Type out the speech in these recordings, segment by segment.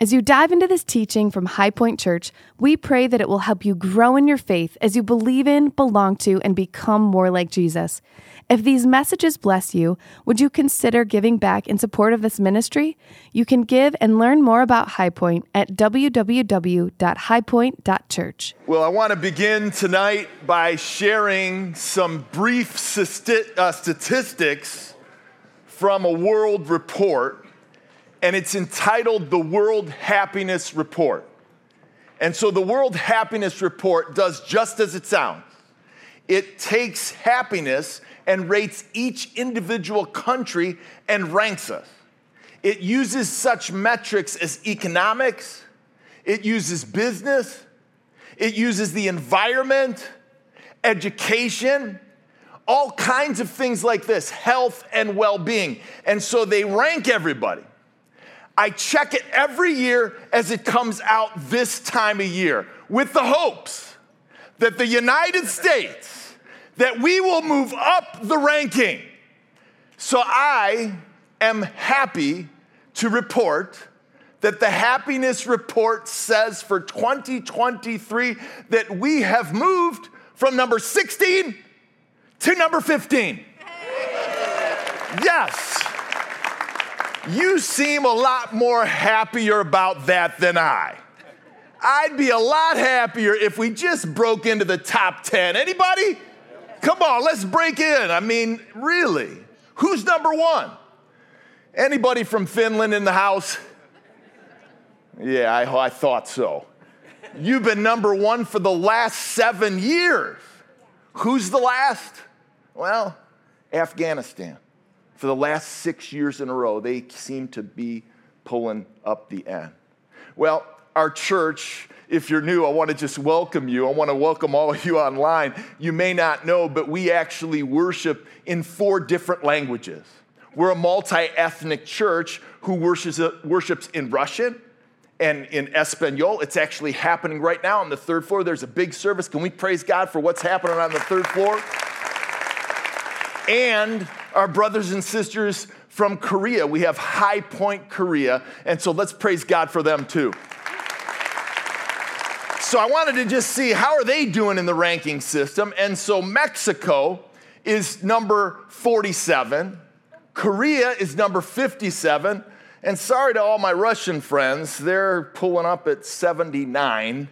As you dive into this teaching from Highpoint Church, we pray that it will help you grow in your faith as you believe in, belong to, and become more like Jesus. If these messages bless you, would you consider giving back in support of this ministry? You can give and learn more about Highpoint at www.highpoint.church. Well, I want to begin tonight by sharing some brief uh, statistics from a world report and it's entitled The World Happiness Report. And so the World Happiness Report does just as it sounds it takes happiness and rates each individual country and ranks us. It uses such metrics as economics, it uses business, it uses the environment, education, all kinds of things like this, health and well being. And so they rank everybody. I check it every year as it comes out this time of year with the hopes that the United States that we will move up the ranking. So I am happy to report that the happiness report says for 2023 that we have moved from number 16 to number 15. Yes. You seem a lot more happier about that than I. I'd be a lot happier if we just broke into the top 10. Anybody? Come on, let's break in. I mean, really. Who's number one? Anybody from Finland in the house? Yeah, I, I thought so. You've been number one for the last seven years. Who's the last? Well, Afghanistan for the last six years in a row, they seem to be pulling up the end. Well, our church, if you're new, I want to just welcome you. I want to welcome all of you online. You may not know, but we actually worship in four different languages. We're a multi ethnic church who worships, worships in Russian and in Espanol. It's actually happening right now on the third floor. There's a big service. Can we praise God for what's happening on the third floor? And our brothers and sisters from Korea. We have Highpoint Korea. And so let's praise God for them too. So I wanted to just see how are they doing in the ranking system. And so Mexico is number 47. Korea is number 57. And sorry to all my Russian friends, they're pulling up at 79,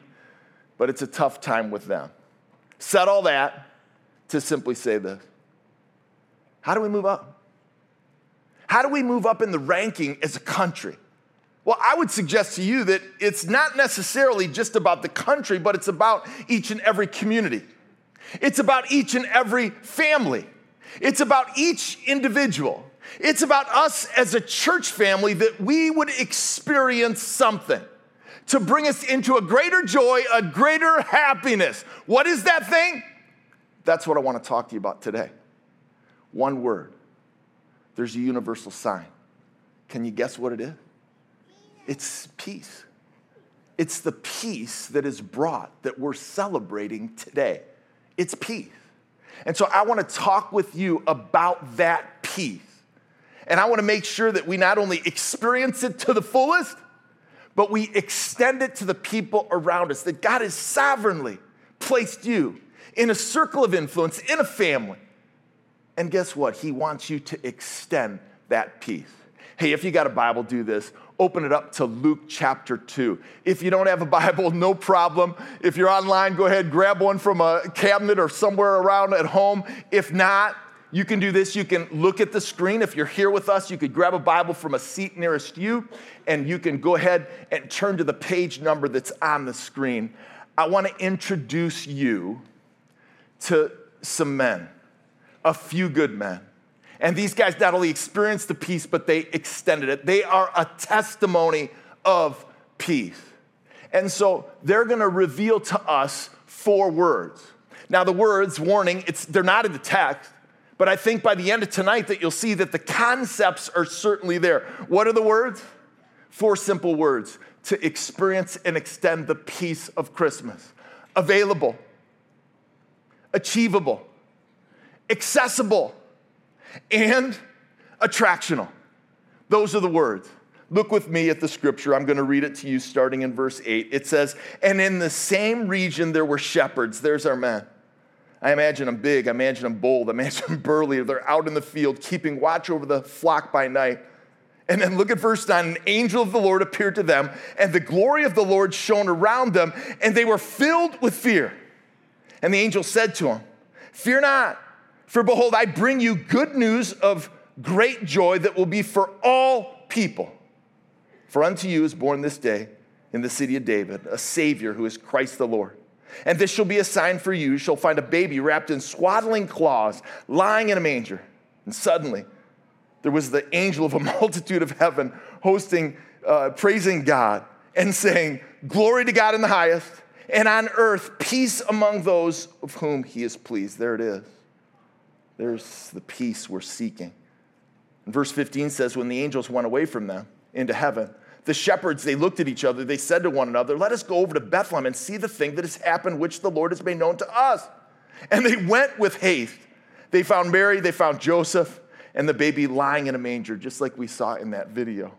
but it's a tough time with them. Said all that to simply say this how do we move up? How do we move up in the ranking as a country? Well, I would suggest to you that it's not necessarily just about the country, but it's about each and every community. It's about each and every family. It's about each individual. It's about us as a church family that we would experience something to bring us into a greater joy, a greater happiness. What is that thing? That's what I want to talk to you about today. One word. There's a universal sign. Can you guess what it is? It's peace. It's the peace that is brought that we're celebrating today. It's peace. And so I want to talk with you about that peace. And I want to make sure that we not only experience it to the fullest, but we extend it to the people around us. That God has sovereignly placed you in a circle of influence, in a family, and guess what? He wants you to extend that peace. Hey, if you got a Bible, do this. Open it up to Luke chapter 2. If you don't have a Bible, no problem. If you're online, go ahead, grab one from a cabinet or somewhere around at home. If not, you can do this. You can look at the screen. If you're here with us, you could grab a Bible from a seat nearest you, and you can go ahead and turn to the page number that's on the screen. I want to introduce you to some men a few good men. And these guys not only experienced the peace, but they extended it. They are a testimony of peace. And so they're gonna reveal to us four words. Now, the words, warning, it's, they're not in the text, but I think by the end of tonight that you'll see that the concepts are certainly there. What are the words? Four simple words to experience and extend the peace of Christmas available, achievable, accessible, and attractional. Those are the words. Look with me at the scripture. I'm going to read it to you starting in verse 8. It says, And in the same region there were shepherds. There's our men. I imagine them big. I imagine them bold. I imagine them burly. They're out in the field keeping watch over the flock by night. And then look at verse 9. An angel of the Lord appeared to them, and the glory of the Lord shone around them, and they were filled with fear. And the angel said to them, Fear not, for behold, I bring you good news of great joy that will be for all people. For unto you is born this day in the city of David a Savior who is Christ the Lord. And this shall be a sign for you. You shall find a baby wrapped in swaddling cloths, lying in a manger. And suddenly, there was the angel of a multitude of heaven hosting, uh, praising God and saying, Glory to God in the highest, and on earth, peace among those of whom he is pleased. There it is. There's the peace we're seeking. And verse 15 says, When the angels went away from them into heaven, the shepherds, they looked at each other. They said to one another, Let us go over to Bethlehem and see the thing that has happened, which the Lord has made known to us. And they went with haste. They found Mary, they found Joseph, and the baby lying in a manger, just like we saw in that video.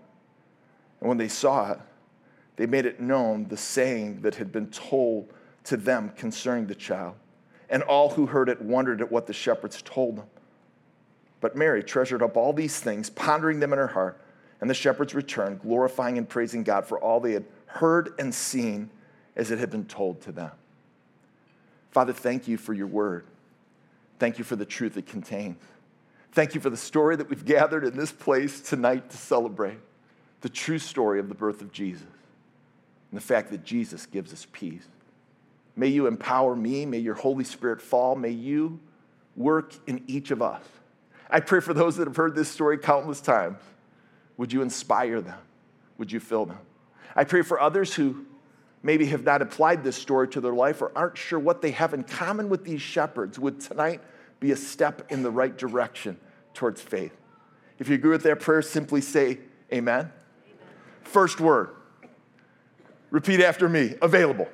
And when they saw it, they made it known the saying that had been told to them concerning the child. And all who heard it wondered at what the shepherds told them. But Mary treasured up all these things, pondering them in her heart. And the shepherds returned, glorifying and praising God for all they had heard and seen as it had been told to them. Father, thank you for your word. Thank you for the truth it contains. Thank you for the story that we've gathered in this place tonight to celebrate the true story of the birth of Jesus and the fact that Jesus gives us peace. May you empower me. May your Holy Spirit fall. May you work in each of us. I pray for those that have heard this story countless times would you inspire them? Would you fill them? I pray for others who maybe have not applied this story to their life or aren't sure what they have in common with these shepherds. Would tonight be a step in the right direction towards faith? If you agree with that prayer, simply say amen. amen. First word. Repeat after me available.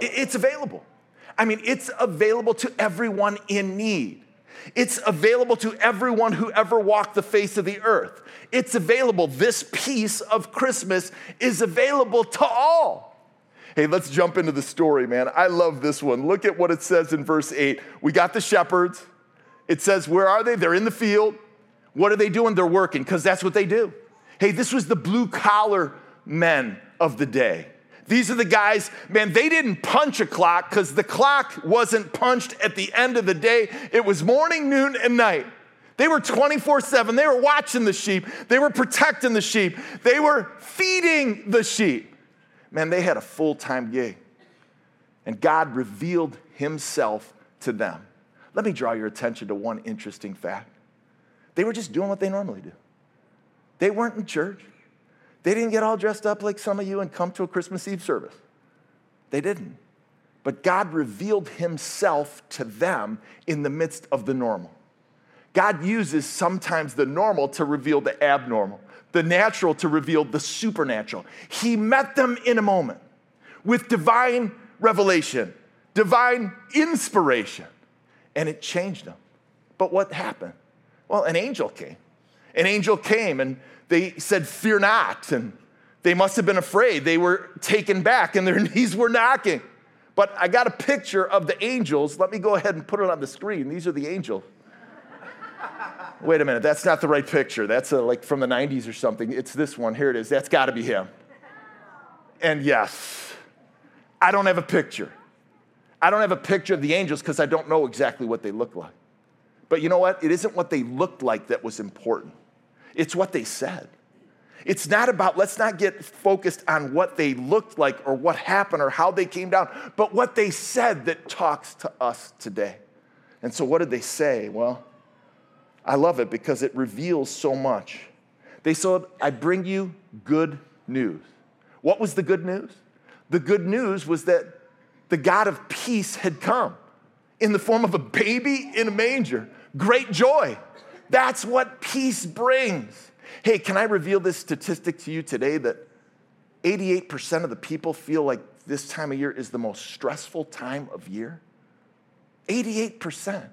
It's available. I mean, it's available to everyone in need. It's available to everyone who ever walked the face of the earth. It's available. This peace of Christmas is available to all. Hey, let's jump into the story, man. I love this one. Look at what it says in verse 8. We got the shepherds. It says, Where are they? They're in the field. What are they doing? They're working, because that's what they do. Hey, this was the blue collar men of the day. These are the guys, man, they didn't punch a clock because the clock wasn't punched at the end of the day. It was morning, noon, and night. They were 24 7. They were watching the sheep. They were protecting the sheep. They were feeding the sheep. Man, they had a full time gig. And God revealed Himself to them. Let me draw your attention to one interesting fact. They were just doing what they normally do. They weren't in church. They didn't get all dressed up like some of you and come to a Christmas Eve service. They didn't. But God revealed himself to them in the midst of the normal. God uses sometimes the normal to reveal the abnormal, the natural to reveal the supernatural. He met them in a moment with divine revelation, divine inspiration, and it changed them. But what happened? Well, an angel came. An angel came and they said, Fear not. And they must have been afraid. They were taken back and their knees were knocking. But I got a picture of the angels. Let me go ahead and put it on the screen. These are the angels. Wait a minute, that's not the right picture. That's a, like from the 90s or something. It's this one. Here it is. That's got to be him. And yes, I don't have a picture. I don't have a picture of the angels because I don't know exactly what they look like. But you know what? It isn't what they looked like that was important. It's what they said. It's not about, let's not get focused on what they looked like or what happened or how they came down, but what they said that talks to us today. And so, what did they say? Well, I love it because it reveals so much. They said, I bring you good news. What was the good news? The good news was that the God of peace had come in the form of a baby in a manger. Great joy. That's what peace brings. Hey, can I reveal this statistic to you today that 88% of the people feel like this time of year is the most stressful time of year? 88%.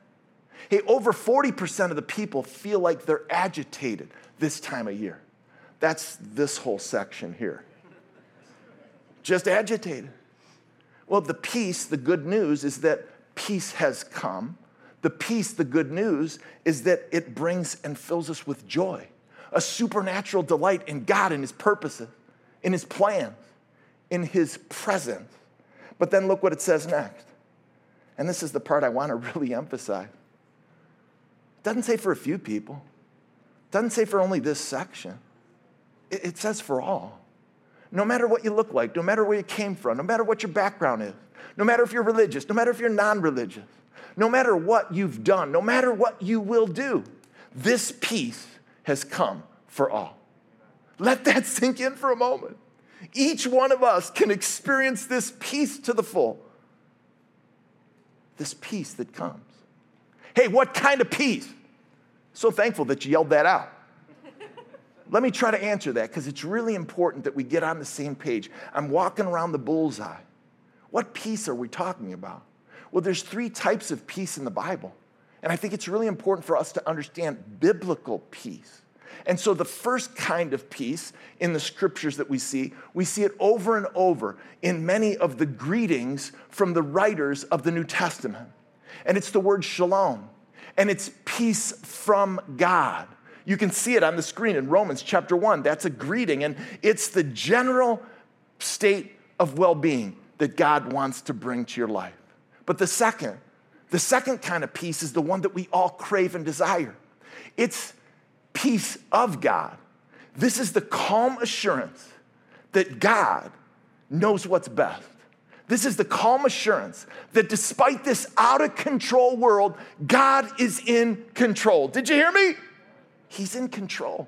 Hey, over 40% of the people feel like they're agitated this time of year. That's this whole section here. Just agitated. Well, the peace, the good news is that peace has come. The peace, the good news, is that it brings and fills us with joy, a supernatural delight in God and His purposes, in His plans, in His presence. But then look what it says next. And this is the part I want to really emphasize. It doesn't say for a few people, it doesn't say for only this section, it, it says for all. No matter what you look like, no matter where you came from, no matter what your background is, no matter if you're religious, no matter if you're non religious, no matter what you've done, no matter what you will do, this peace has come for all. Let that sink in for a moment. Each one of us can experience this peace to the full. This peace that comes. Hey, what kind of peace? So thankful that you yelled that out. Let me try to answer that because it's really important that we get on the same page. I'm walking around the bullseye. What peace are we talking about? Well, there's three types of peace in the Bible. And I think it's really important for us to understand biblical peace. And so, the first kind of peace in the scriptures that we see, we see it over and over in many of the greetings from the writers of the New Testament. And it's the word shalom, and it's peace from God. You can see it on the screen in Romans chapter 1. That's a greeting, and it's the general state of well being that God wants to bring to your life. But the second, the second kind of peace is the one that we all crave and desire. It's peace of God. This is the calm assurance that God knows what's best. This is the calm assurance that despite this out of control world, God is in control. Did you hear me? He's in control.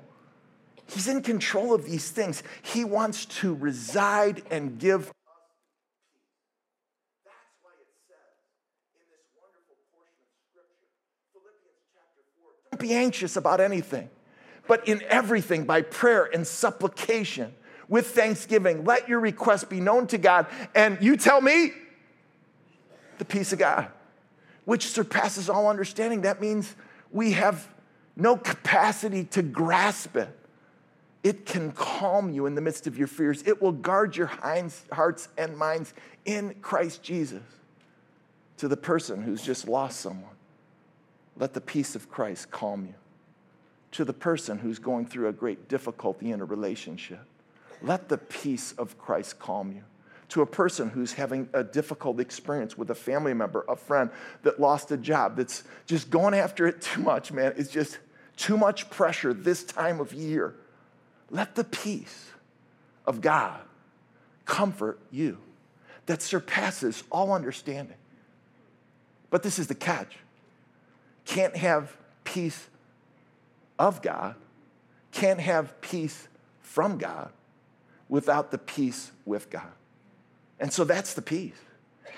He's in control of these things. He wants to reside and give Be anxious about anything, but in everything, by prayer and supplication, with thanksgiving, let your request be known to God. And you tell me the peace of God, which surpasses all understanding. That means we have no capacity to grasp it. It can calm you in the midst of your fears. It will guard your hearts and minds in Christ Jesus. To the person who's just lost someone, let the peace of Christ calm you. To the person who's going through a great difficulty in a relationship, let the peace of Christ calm you. To a person who's having a difficult experience with a family member, a friend that lost a job, that's just going after it too much, man. It's just too much pressure this time of year. Let the peace of God comfort you that surpasses all understanding. But this is the catch can't have peace of God, can't have peace from God without the peace with God. And so that's the peace.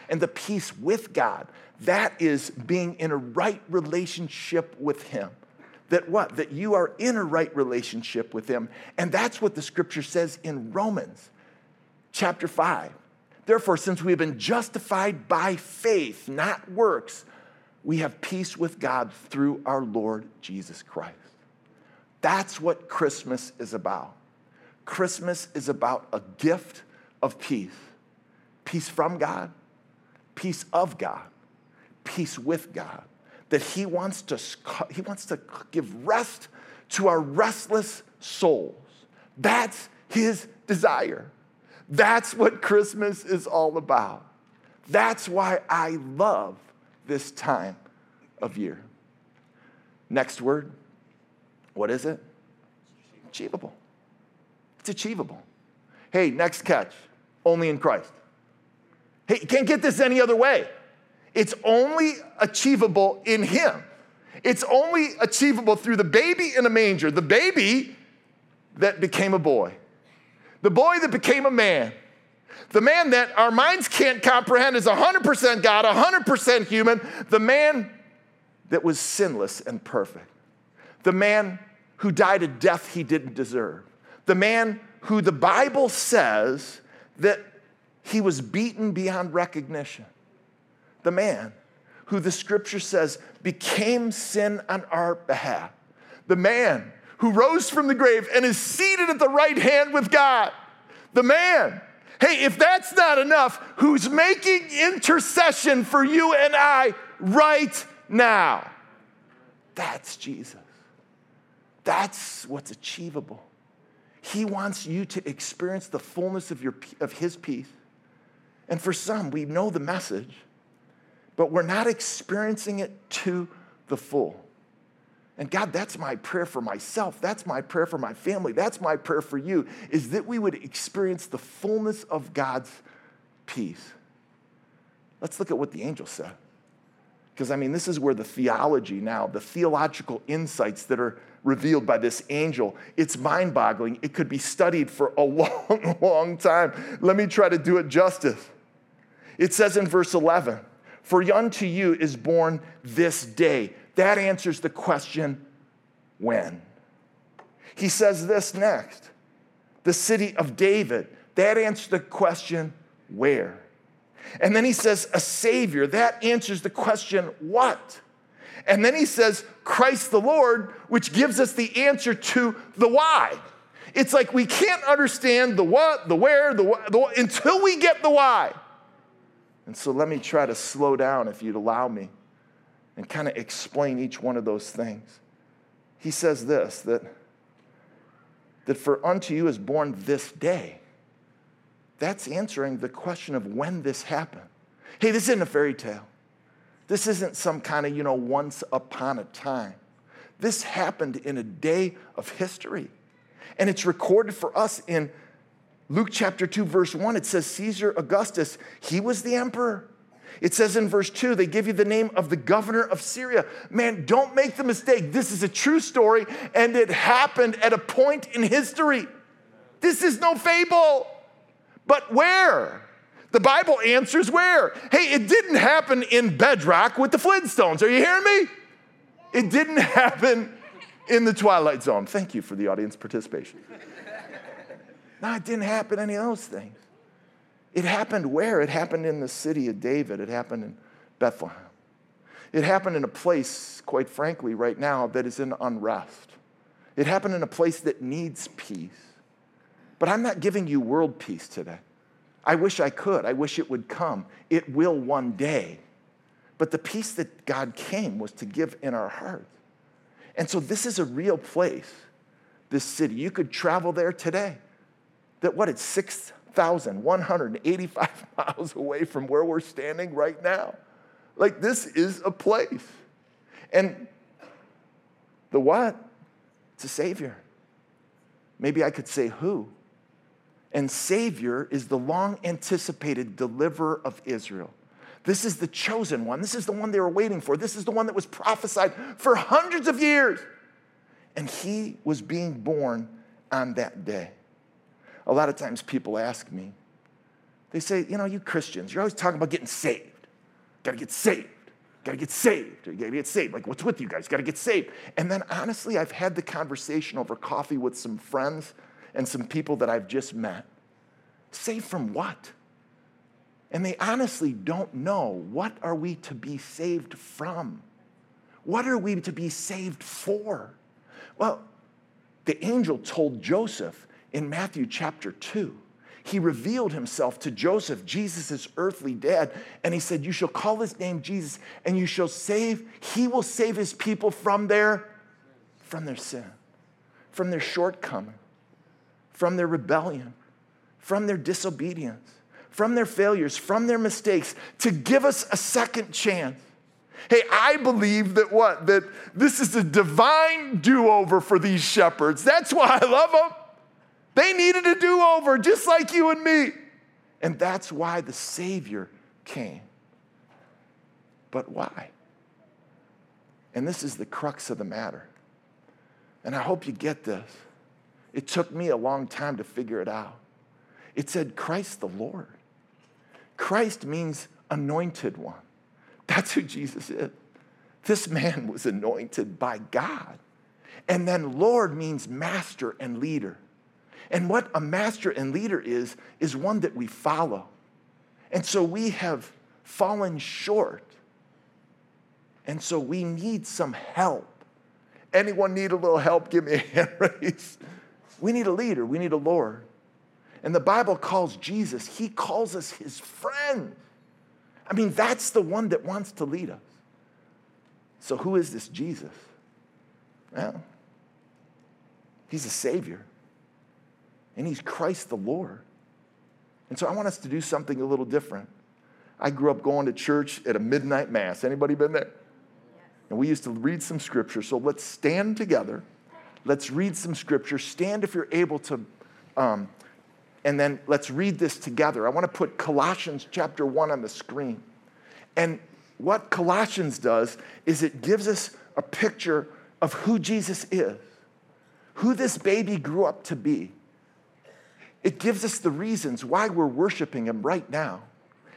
And the peace with God, that is being in a right relationship with Him that what? That you are in a right relationship with Him. And that's what the scripture says in Romans chapter 5. Therefore, since we have been justified by faith, not works, we have peace with God through our Lord Jesus Christ. That's what Christmas is about. Christmas is about a gift of peace peace from God, peace of God, peace with God that he wants to, he wants to give rest to our restless souls. That's his desire. That's what Christmas is all about. That's why I love this time of year. Next word. What is it? Achievable. It's achievable. Hey, next catch. Only in Christ. Hey, you can't get this any other way. It's only achievable in Him. It's only achievable through the baby in a manger, the baby that became a boy, the boy that became a man, the man that our minds can't comprehend is 100% God, 100% human, the man that was sinless and perfect, the man who died a death he didn't deserve, the man who the Bible says that he was beaten beyond recognition the man who the scripture says became sin on our behalf, the man who rose from the grave and is seated at the right hand with God. The man. Hey, if that's not enough, who's making intercession for you and I right now? That's Jesus. That's what's achievable. He wants you to experience the fullness of, your, of His peace. And for some, we know the message, but we're not experiencing it to the full. And God, that's my prayer for myself. That's my prayer for my family. That's my prayer for you, is that we would experience the fullness of God's peace. Let's look at what the angel said. Because, I mean, this is where the theology now, the theological insights that are revealed by this angel, it's mind boggling. It could be studied for a long, long time. Let me try to do it justice. It says in verse 11, For unto you is born this day. That answers the question, when? He says this next the city of David. That answers the question, where? And then he says, a Savior. That answers the question, what? And then he says, Christ the Lord, which gives us the answer to the why. It's like we can't understand the what, the where, the, the until we get the why. And so let me try to slow down, if you'd allow me, and kind of explain each one of those things. He says this that, that for unto you is born this day that's answering the question of when this happened. Hey, this isn't a fairy tale. This isn't some kind of, you know, once upon a time. This happened in a day of history. And it's recorded for us in Luke chapter 2, verse 1. It says Caesar Augustus, he was the emperor. It says in verse 2, they give you the name of the governor of Syria. Man, don't make the mistake. This is a true story, and it happened at a point in history. This is no fable. But where? The Bible answers where. Hey, it didn't happen in bedrock with the Flintstones. Are you hearing me? It didn't happen in the Twilight Zone. Thank you for the audience participation. No, it didn't happen any of those things. It happened where? It happened in the city of David. It happened in Bethlehem. It happened in a place, quite frankly, right now that is in unrest. It happened in a place that needs peace. But I'm not giving you world peace today. I wish I could. I wish it would come. It will one day. But the peace that God came was to give in our hearts. And so this is a real place, this city. You could travel there today. That what, it's 6,185 miles away from where we're standing right now. Like this is a place. And the what? It's a Savior. Maybe I could say who? and Savior is the long anticipated deliverer of Israel. This is the chosen one. This is the one they were waiting for. This is the one that was prophesied for hundreds of years. And he was being born on that day. A lot of times people ask me, they say, you know, you Christians, you're always talking about getting saved. Gotta get saved. Gotta get saved. Gotta get saved. Like, what's with you guys? Gotta get saved. And then honestly, I've had the conversation over coffee with some friends and some people that I've just met. Saved from what? And they honestly don't know what are we to be saved from? What are we to be saved for? Well, the angel told Joseph in Matthew chapter 2. He revealed himself to Joseph, Jesus' earthly dad, and he said, You shall call his name Jesus, and you shall save, he will save his people from their from their sin, from their shortcoming from their rebellion, from their disobedience, from their failures, from their mistakes, to give us a second chance. Hey, I believe that what? That this is a divine do over for these shepherds. That's why I love them. They needed a do over just like you and me. And that's why the Savior came. But why? And this is the crux of the matter. And I hope you get this. It took me a long time to figure it out. It said, Christ the Lord. Christ means anointed one. That's who Jesus is. This man was anointed by God. And then Lord means master and leader. And what a master and leader is, is one that we follow. And so we have fallen short. And so we need some help. Anyone need a little help? Give me a hand raise. We need a leader, we need a Lord. And the Bible calls Jesus, he calls us his friend. I mean, that's the one that wants to lead us. So, who is this Jesus? Well, he's a Savior, and he's Christ the Lord. And so, I want us to do something a little different. I grew up going to church at a midnight mass. Anybody been there? And we used to read some scripture. So let's stand together. Let's read some scripture. Stand if you're able to. Um, and then let's read this together. I want to put Colossians chapter 1 on the screen. And what Colossians does is it gives us a picture of who Jesus is, who this baby grew up to be. It gives us the reasons why we're worshiping him right now.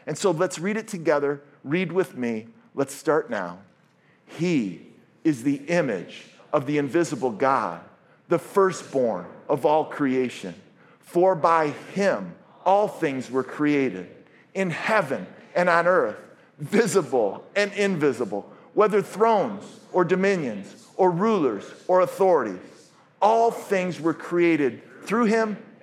And so let's read it together. Read with me. Let's start now. He is the image of the invisible God, the firstborn of all creation. For by him all things were created, in heaven and on earth, visible and invisible, whether thrones or dominions or rulers or authorities. All things were created through him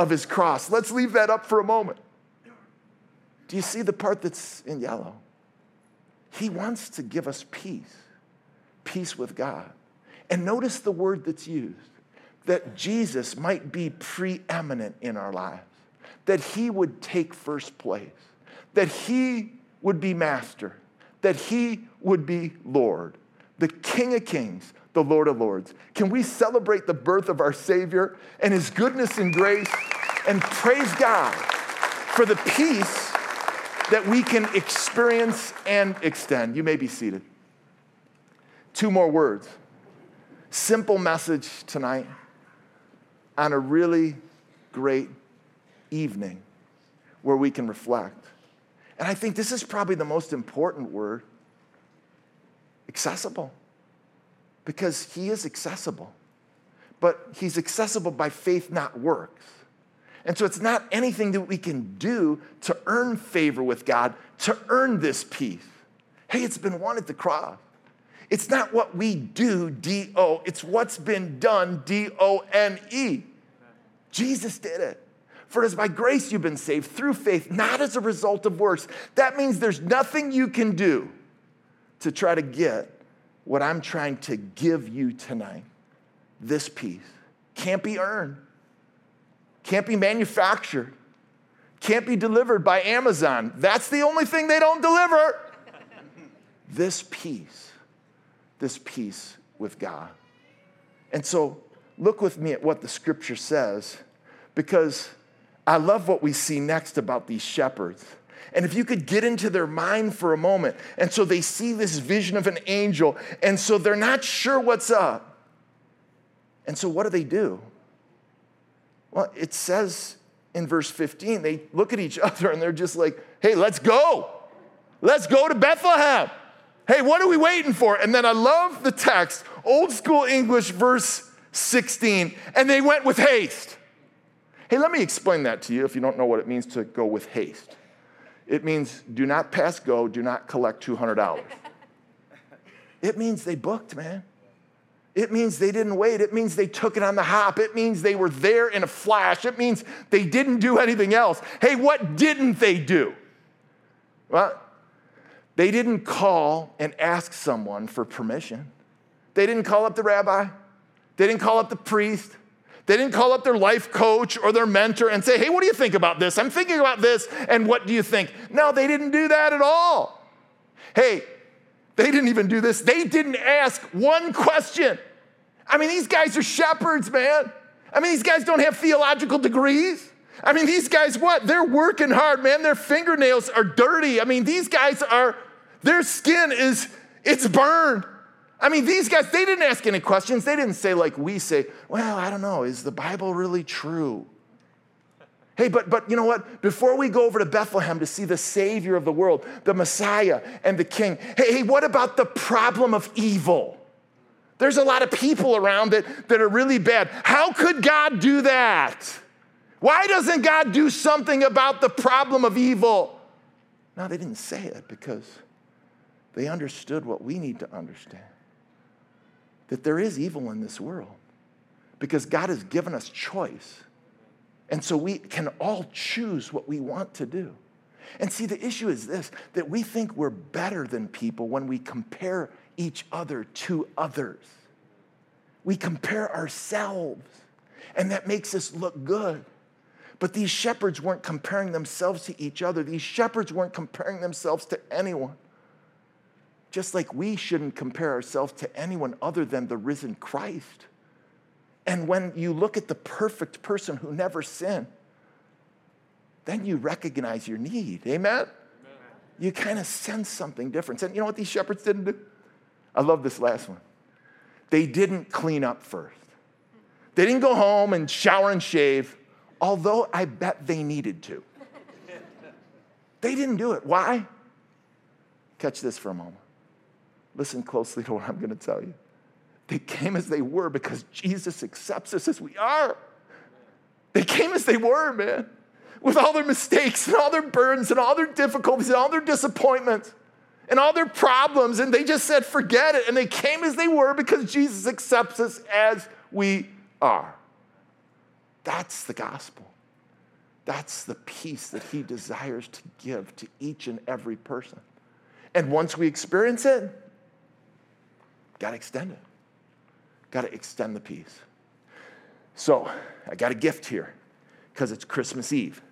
of his cross. Let's leave that up for a moment. Do you see the part that's in yellow? He wants to give us peace, peace with God. And notice the word that's used that Jesus might be preeminent in our lives, that he would take first place, that he would be master, that he would be Lord, the King of Kings, the Lord of Lords. Can we celebrate the birth of our Savior and his goodness and grace and praise God for the peace that we can experience and extend. You may be seated. Two more words. Simple message tonight on a really great evening where we can reflect. And I think this is probably the most important word accessible. Because he is accessible. But he's accessible by faith, not works. And so it's not anything that we can do to earn favor with God, to earn this peace. Hey, it's been won at the cross. It's not what we do, D O, it's what's been done, D O N E. Jesus did it. For it is by grace you've been saved through faith, not as a result of works. That means there's nothing you can do to try to get what I'm trying to give you tonight this peace. Can't be earned can't be manufactured, can't be delivered by Amazon. That's the only thing they don't deliver. this peace, this peace with God. And so look with me at what the scripture says, because I love what we see next about these shepherds. And if you could get into their mind for a moment, and so they see this vision of an angel, and so they're not sure what's up. And so what do they do? Well, it says in verse 15, they look at each other and they're just like, hey, let's go. Let's go to Bethlehem. Hey, what are we waiting for? And then I love the text, old school English, verse 16, and they went with haste. Hey, let me explain that to you if you don't know what it means to go with haste. It means do not pass go, do not collect $200. it means they booked, man. It means they didn't wait. It means they took it on the hop. It means they were there in a flash. It means they didn't do anything else. Hey, what didn't they do? Well, they didn't call and ask someone for permission. They didn't call up the rabbi. They didn't call up the priest. They didn't call up their life coach or their mentor and say, hey, what do you think about this? I'm thinking about this, and what do you think? No, they didn't do that at all. Hey, they didn't even do this. They didn't ask one question. I mean, these guys are shepherds, man. I mean, these guys don't have theological degrees. I mean, these guys, what? They're working hard, man. Their fingernails are dirty. I mean, these guys are, their skin is, it's burned. I mean, these guys, they didn't ask any questions. They didn't say, like we say, well, I don't know, is the Bible really true? Hey, but, but you know what? Before we go over to Bethlehem to see the Savior of the world, the Messiah and the King, hey, hey, what about the problem of evil? There's a lot of people around that, that are really bad. How could God do that? Why doesn't God do something about the problem of evil? Now, they didn't say it because they understood what we need to understand that there is evil in this world because God has given us choice. And so we can all choose what we want to do. And see, the issue is this that we think we're better than people when we compare each other to others. We compare ourselves, and that makes us look good. But these shepherds weren't comparing themselves to each other, these shepherds weren't comparing themselves to anyone. Just like we shouldn't compare ourselves to anyone other than the risen Christ. And when you look at the perfect person who never sinned, then you recognize your need. Amen? Amen. You kind of sense something different. And you know what these shepherds didn't do? I love this last one. They didn't clean up first. They didn't go home and shower and shave, although I bet they needed to. They didn't do it. Why? Catch this for a moment. Listen closely to what I'm going to tell you. They came as they were because Jesus accepts us as we are. They came as they were, man, with all their mistakes and all their burdens and all their difficulties and all their disappointments and all their problems. And they just said, forget it. And they came as they were because Jesus accepts us as we are. That's the gospel. That's the peace that he desires to give to each and every person. And once we experience it, got to extend it. Got to extend the peace. So I got a gift here because it's Christmas Eve.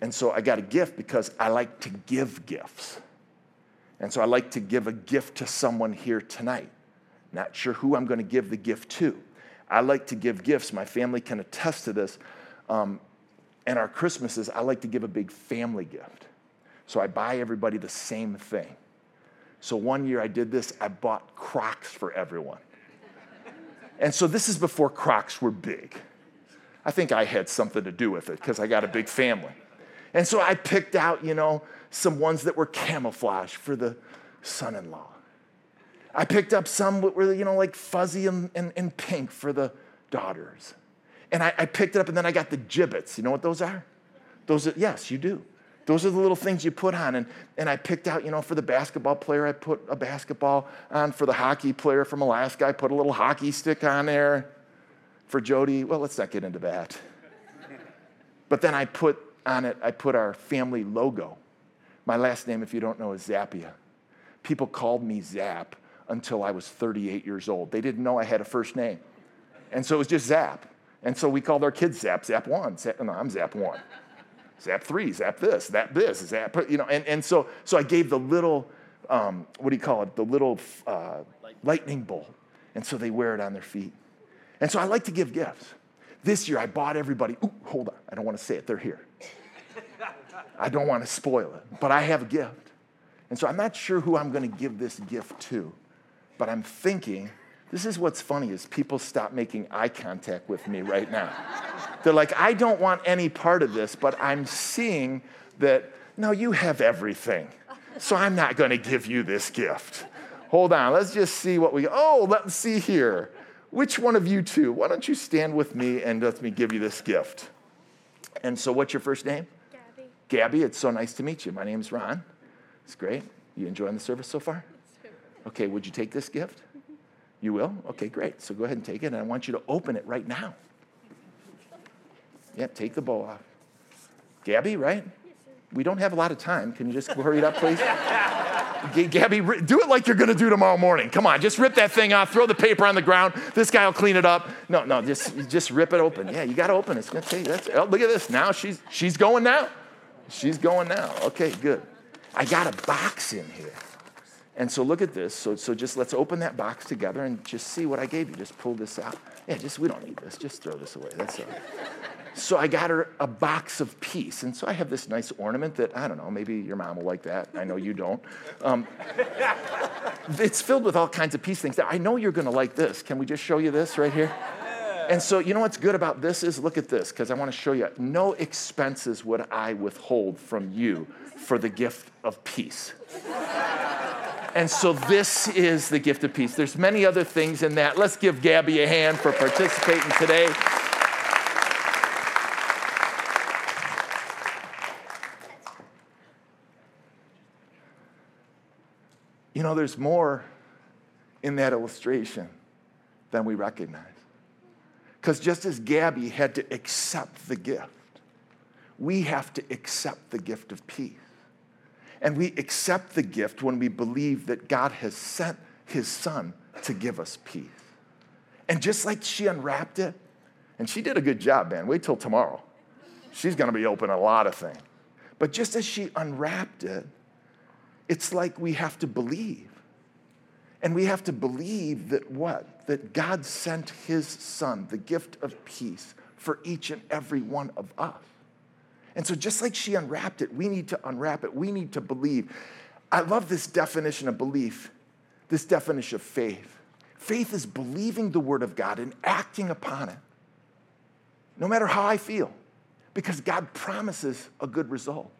And so I got a gift because I like to give gifts. And so I like to give a gift to someone here tonight. Not sure who I'm going to give the gift to. I like to give gifts. My family can attest to this. Um, and our Christmases, I like to give a big family gift. So I buy everybody the same thing. So one year I did this, I bought Crocs for everyone. And so this is before Crocs were big. I think I had something to do with it because I got a big family. And so I picked out, you know, some ones that were camouflage for the son in law. I picked up some that were, you know, like fuzzy and, and, and pink for the daughters. And I, I, picked it up and then I got the Jibbitz. You know what those are? Those are, yes, you do. Those are the little things you put on. And, and I picked out, you know, for the basketball player, I put a basketball on. For the hockey player from Alaska, I put a little hockey stick on there. For Jody, well, let's not get into that. But then I put on it, I put our family logo. My last name, if you don't know, is Zappia. People called me Zap until I was 38 years old. They didn't know I had a first name. And so it was just Zap. And so we called our kids Zap, Zap 1. Zap, no, I'm Zap 1 zap three, zap this, zap this, zap, you know, and, and so, so I gave the little, um, what do you call it, the little uh, lightning bolt. And so they wear it on their feet. And so I like to give gifts. This year I bought everybody, ooh, hold on, I don't want to say it, they're here. I don't want to spoil it, but I have a gift. And so I'm not sure who I'm going to give this gift to, but I'm thinking, this is what's funny is people stop making eye contact with me right now. They're like, I don't want any part of this, but I'm seeing that, no, you have everything. So I'm not going to give you this gift. Hold on, let's just see what we, oh, let's see here. Which one of you two? Why don't you stand with me and let me give you this gift? And so, what's your first name? Gabby. Gabby, it's so nice to meet you. My name's Ron. It's great. You enjoying the service so far? Okay, would you take this gift? You will? Okay, great. So go ahead and take it, and I want you to open it right now. Yeah, take the bow off. Gabby, right? We don't have a lot of time. Can you just hurry it up, please? Gabby, do it like you're going to do tomorrow morning. Come on, just rip that thing off, throw the paper on the ground. This guy will clean it up. No, no, just, just rip it open. Yeah, you got to open it. It's going to take, that's, oh, look at this. Now she's, she's going now. She's going now. Okay, good. I got a box in here. And so look at this. So, so just let's open that box together and just see what I gave you. Just pull this out. Yeah, just we don't need this. Just throw this away. That's all. So I got her a box of peace. And so I have this nice ornament that, I don't know, maybe your mom will like that. I know you don't. Um, it's filled with all kinds of peace things. I know you're going to like this. Can we just show you this right here? And so, you know what's good about this is look at this, because I want to show you no expenses would I withhold from you for the gift of peace. And so this is the gift of peace. There's many other things in that. Let's give Gabby a hand for participating today. You know, there's more in that illustration than we recognize. Because just as Gabby had to accept the gift, we have to accept the gift of peace. And we accept the gift when we believe that God has sent his son to give us peace. And just like she unwrapped it, and she did a good job, man. Wait till tomorrow. She's gonna be open a lot of things. But just as she unwrapped it, it's like we have to believe. And we have to believe that what? That God sent his son, the gift of peace, for each and every one of us. And so, just like she unwrapped it, we need to unwrap it. We need to believe. I love this definition of belief, this definition of faith. Faith is believing the word of God and acting upon it, no matter how I feel, because God promises a good result.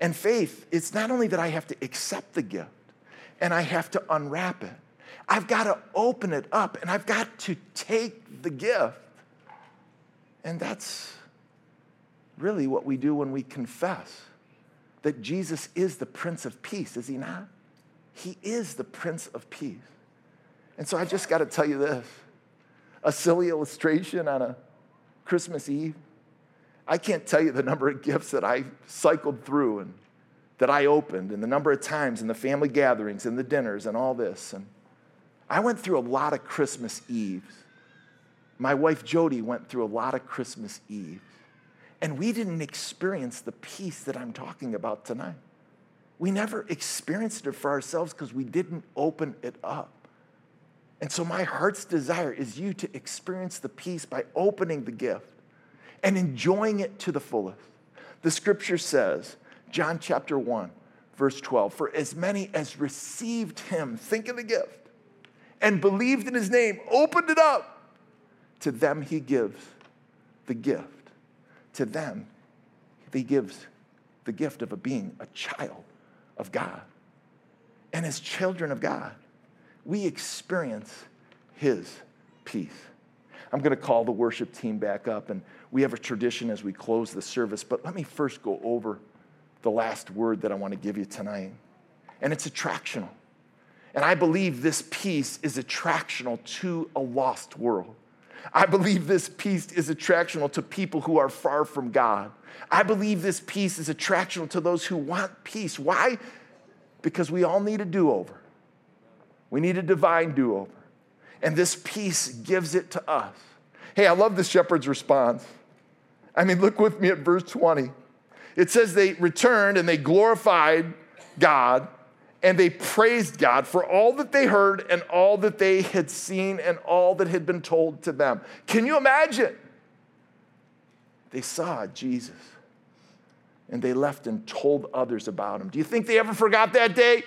And faith, it's not only that I have to accept the gift and I have to unwrap it, I've got to open it up and I've got to take the gift. And that's really what we do when we confess that Jesus is the Prince of Peace, is he not? He is the Prince of Peace. And so I just got to tell you this a silly illustration on a Christmas Eve. I can't tell you the number of gifts that I cycled through and that I opened, and the number of times, and the family gatherings, and the dinners, and all this. And I went through a lot of Christmas Eves. My wife Jody went through a lot of Christmas Eves. And we didn't experience the peace that I'm talking about tonight. We never experienced it for ourselves because we didn't open it up. And so, my heart's desire is you to experience the peace by opening the gift and enjoying it to the fullest. The scripture says, John chapter 1, verse 12, for as many as received him, think of the gift, and believed in his name, opened it up, to them he gives the gift to them, he gives the gift of a being a child of God. And as children of God, we experience his peace. I'm going to call the worship team back up, and we have a tradition as we close the service, but let me first go over the last word that I want to give you tonight. And it's attractional. And I believe this peace is attractional to a lost world. I believe this peace is attractional to people who are far from God. I believe this peace is attractional to those who want peace. Why? Because we all need a do over. We need a divine do over. And this peace gives it to us. Hey, I love the shepherd's response. I mean, look with me at verse 20. It says they returned and they glorified God and they praised God for all that they heard and all that they had seen and all that had been told to them. Can you imagine? They saw Jesus and they left and told others about him. Do you think they ever forgot that day?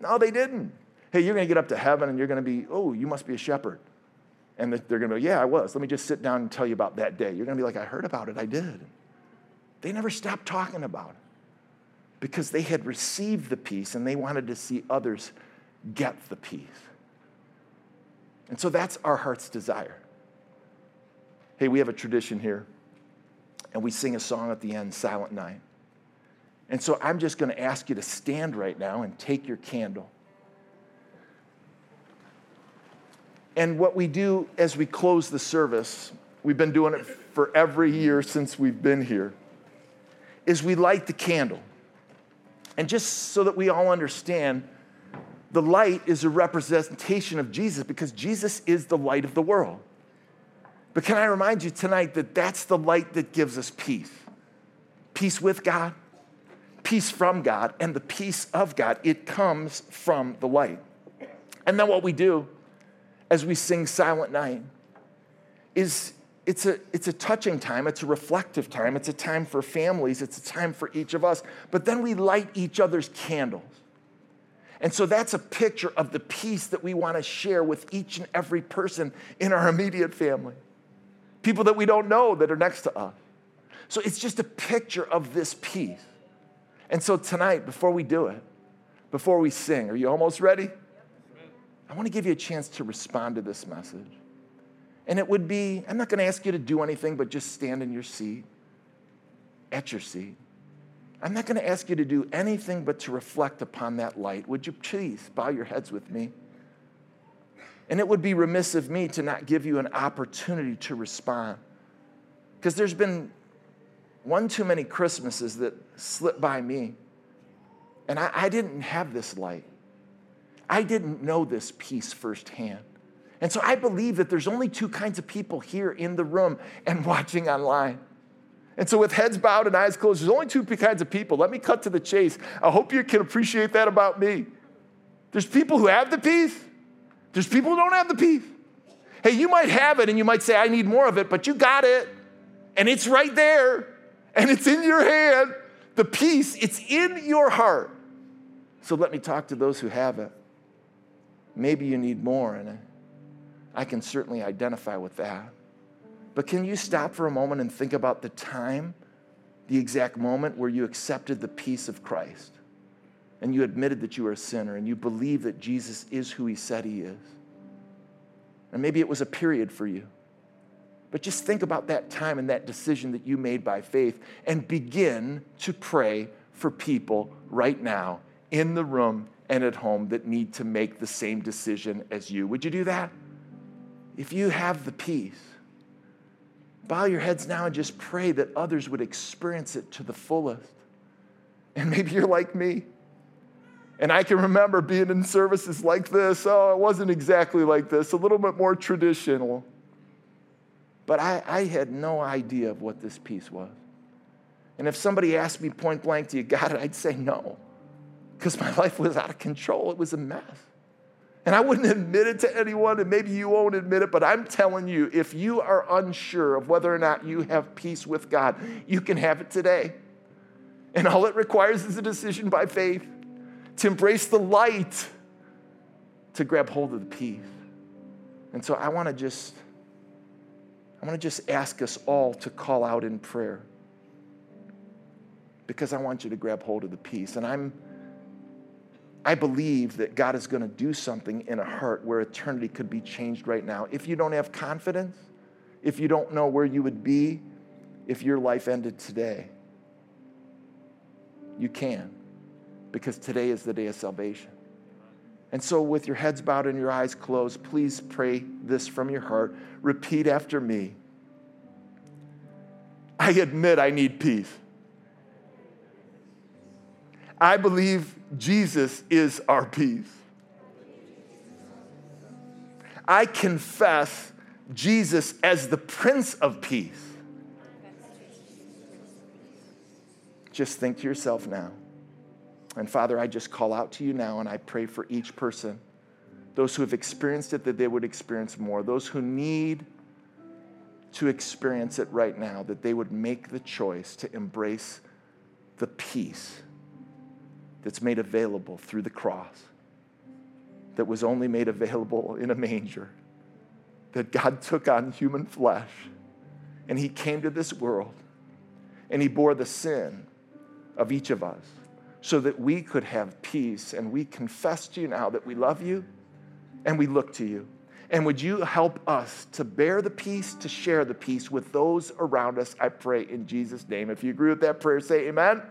No, they didn't. Hey, you're going to get up to heaven and you're going to be, oh, you must be a shepherd. And they're going to be, yeah, I was. Let me just sit down and tell you about that day. You're going to be like, I heard about it. I did. They never stopped talking about it because they had received the peace and they wanted to see others get the peace. And so that's our heart's desire. Hey, we have a tradition here, and we sing a song at the end, Silent Night. And so I'm just going to ask you to stand right now and take your candle. And what we do as we close the service, we've been doing it for every year since we've been here, is we light the candle. And just so that we all understand, the light is a representation of Jesus because Jesus is the light of the world. But can I remind you tonight that that's the light that gives us peace peace with God, peace from God, and the peace of God. It comes from the light. And then what we do as we sing Silent Night is it's a, it's a touching time, it's a reflective time, it's a time for families, it's a time for each of us. But then we light each other's candles. And so that's a picture of the peace that we want to share with each and every person in our immediate family. People that we don't know that are next to us. So it's just a picture of this peace. And so tonight, before we do it, before we sing, are you almost ready? I want to give you a chance to respond to this message. And it would be I'm not going to ask you to do anything but just stand in your seat, at your seat. I'm not going to ask you to do anything but to reflect upon that light. Would you please bow your heads with me? And it would be remiss of me to not give you an opportunity to respond. Because there's been one too many Christmases that slipped by me. And I, I, didn't have this light. I didn't know this peace firsthand. And so I believe that there's only two kinds of people here in the room and watching online. And so, with heads bowed and eyes closed, there's only two kinds of people. Let me cut to the chase. I hope you can appreciate that about me. There's people who have the peace, there's people who don't have the peace. Hey, you might have it and you might say, I need more of it, but you got it. And it's right there, and it's in your hand. The peace, it's in your heart. So, let me talk to those who have it. Maybe you need more, and I can certainly identify with that. But can you stop for a moment and think about the time, the exact moment where you accepted the peace of Christ and you admitted that you were a sinner and you believe that Jesus is who he said he is? And maybe it was a period for you. But just think about that time and that decision that you made by faith and begin to pray for people right now in the room and at home that need to make the same decision as you. Would you do that? If you have the peace, bow your heads now and just pray that others would experience it to the fullest. And maybe you're like me. And I can remember being in services like this. Oh, it wasn't exactly like this, a little bit more traditional. But I, I had no idea of what this peace was. And if somebody asked me point blank, Do you got it? I'd say no, because my life was out of control. It was a mess. And I wouldn't admit it to anyone, and maybe you won't admit it, but I'm telling you, if you are unsure of whether or not you have peace with God, you can have it today. And all it requires is a decision by faith to embrace the light, to grab hold of the peace. And so I want to just I want to just ask us all to call out in prayer. Because I want you to grab hold of the peace. And I'm I believe that God is going to do something in a heart where eternity could be changed right now. If you don't have confidence, if you don't know where you would be if your life ended today, you can, because today is the day of salvation. And so, with your heads bowed and your eyes closed, please pray this from your heart. Repeat after me I admit I need peace. I believe Jesus is our peace. I confess Jesus as the Prince of Peace. Just think to yourself now. And Father, I just call out to you now and I pray for each person, those who have experienced it, that they would experience more. Those who need to experience it right now, that they would make the choice to embrace the peace that's made available through the cross, that was only made available in a manger, that God took on human flesh and He came to this world and He bore the sin of each of us so that we could have peace. And we confess to you now that we love you and we look to you. And would you help us to bear the peace, to share the peace with those around us? I pray in Jesus' name. If you agree with that prayer, say amen.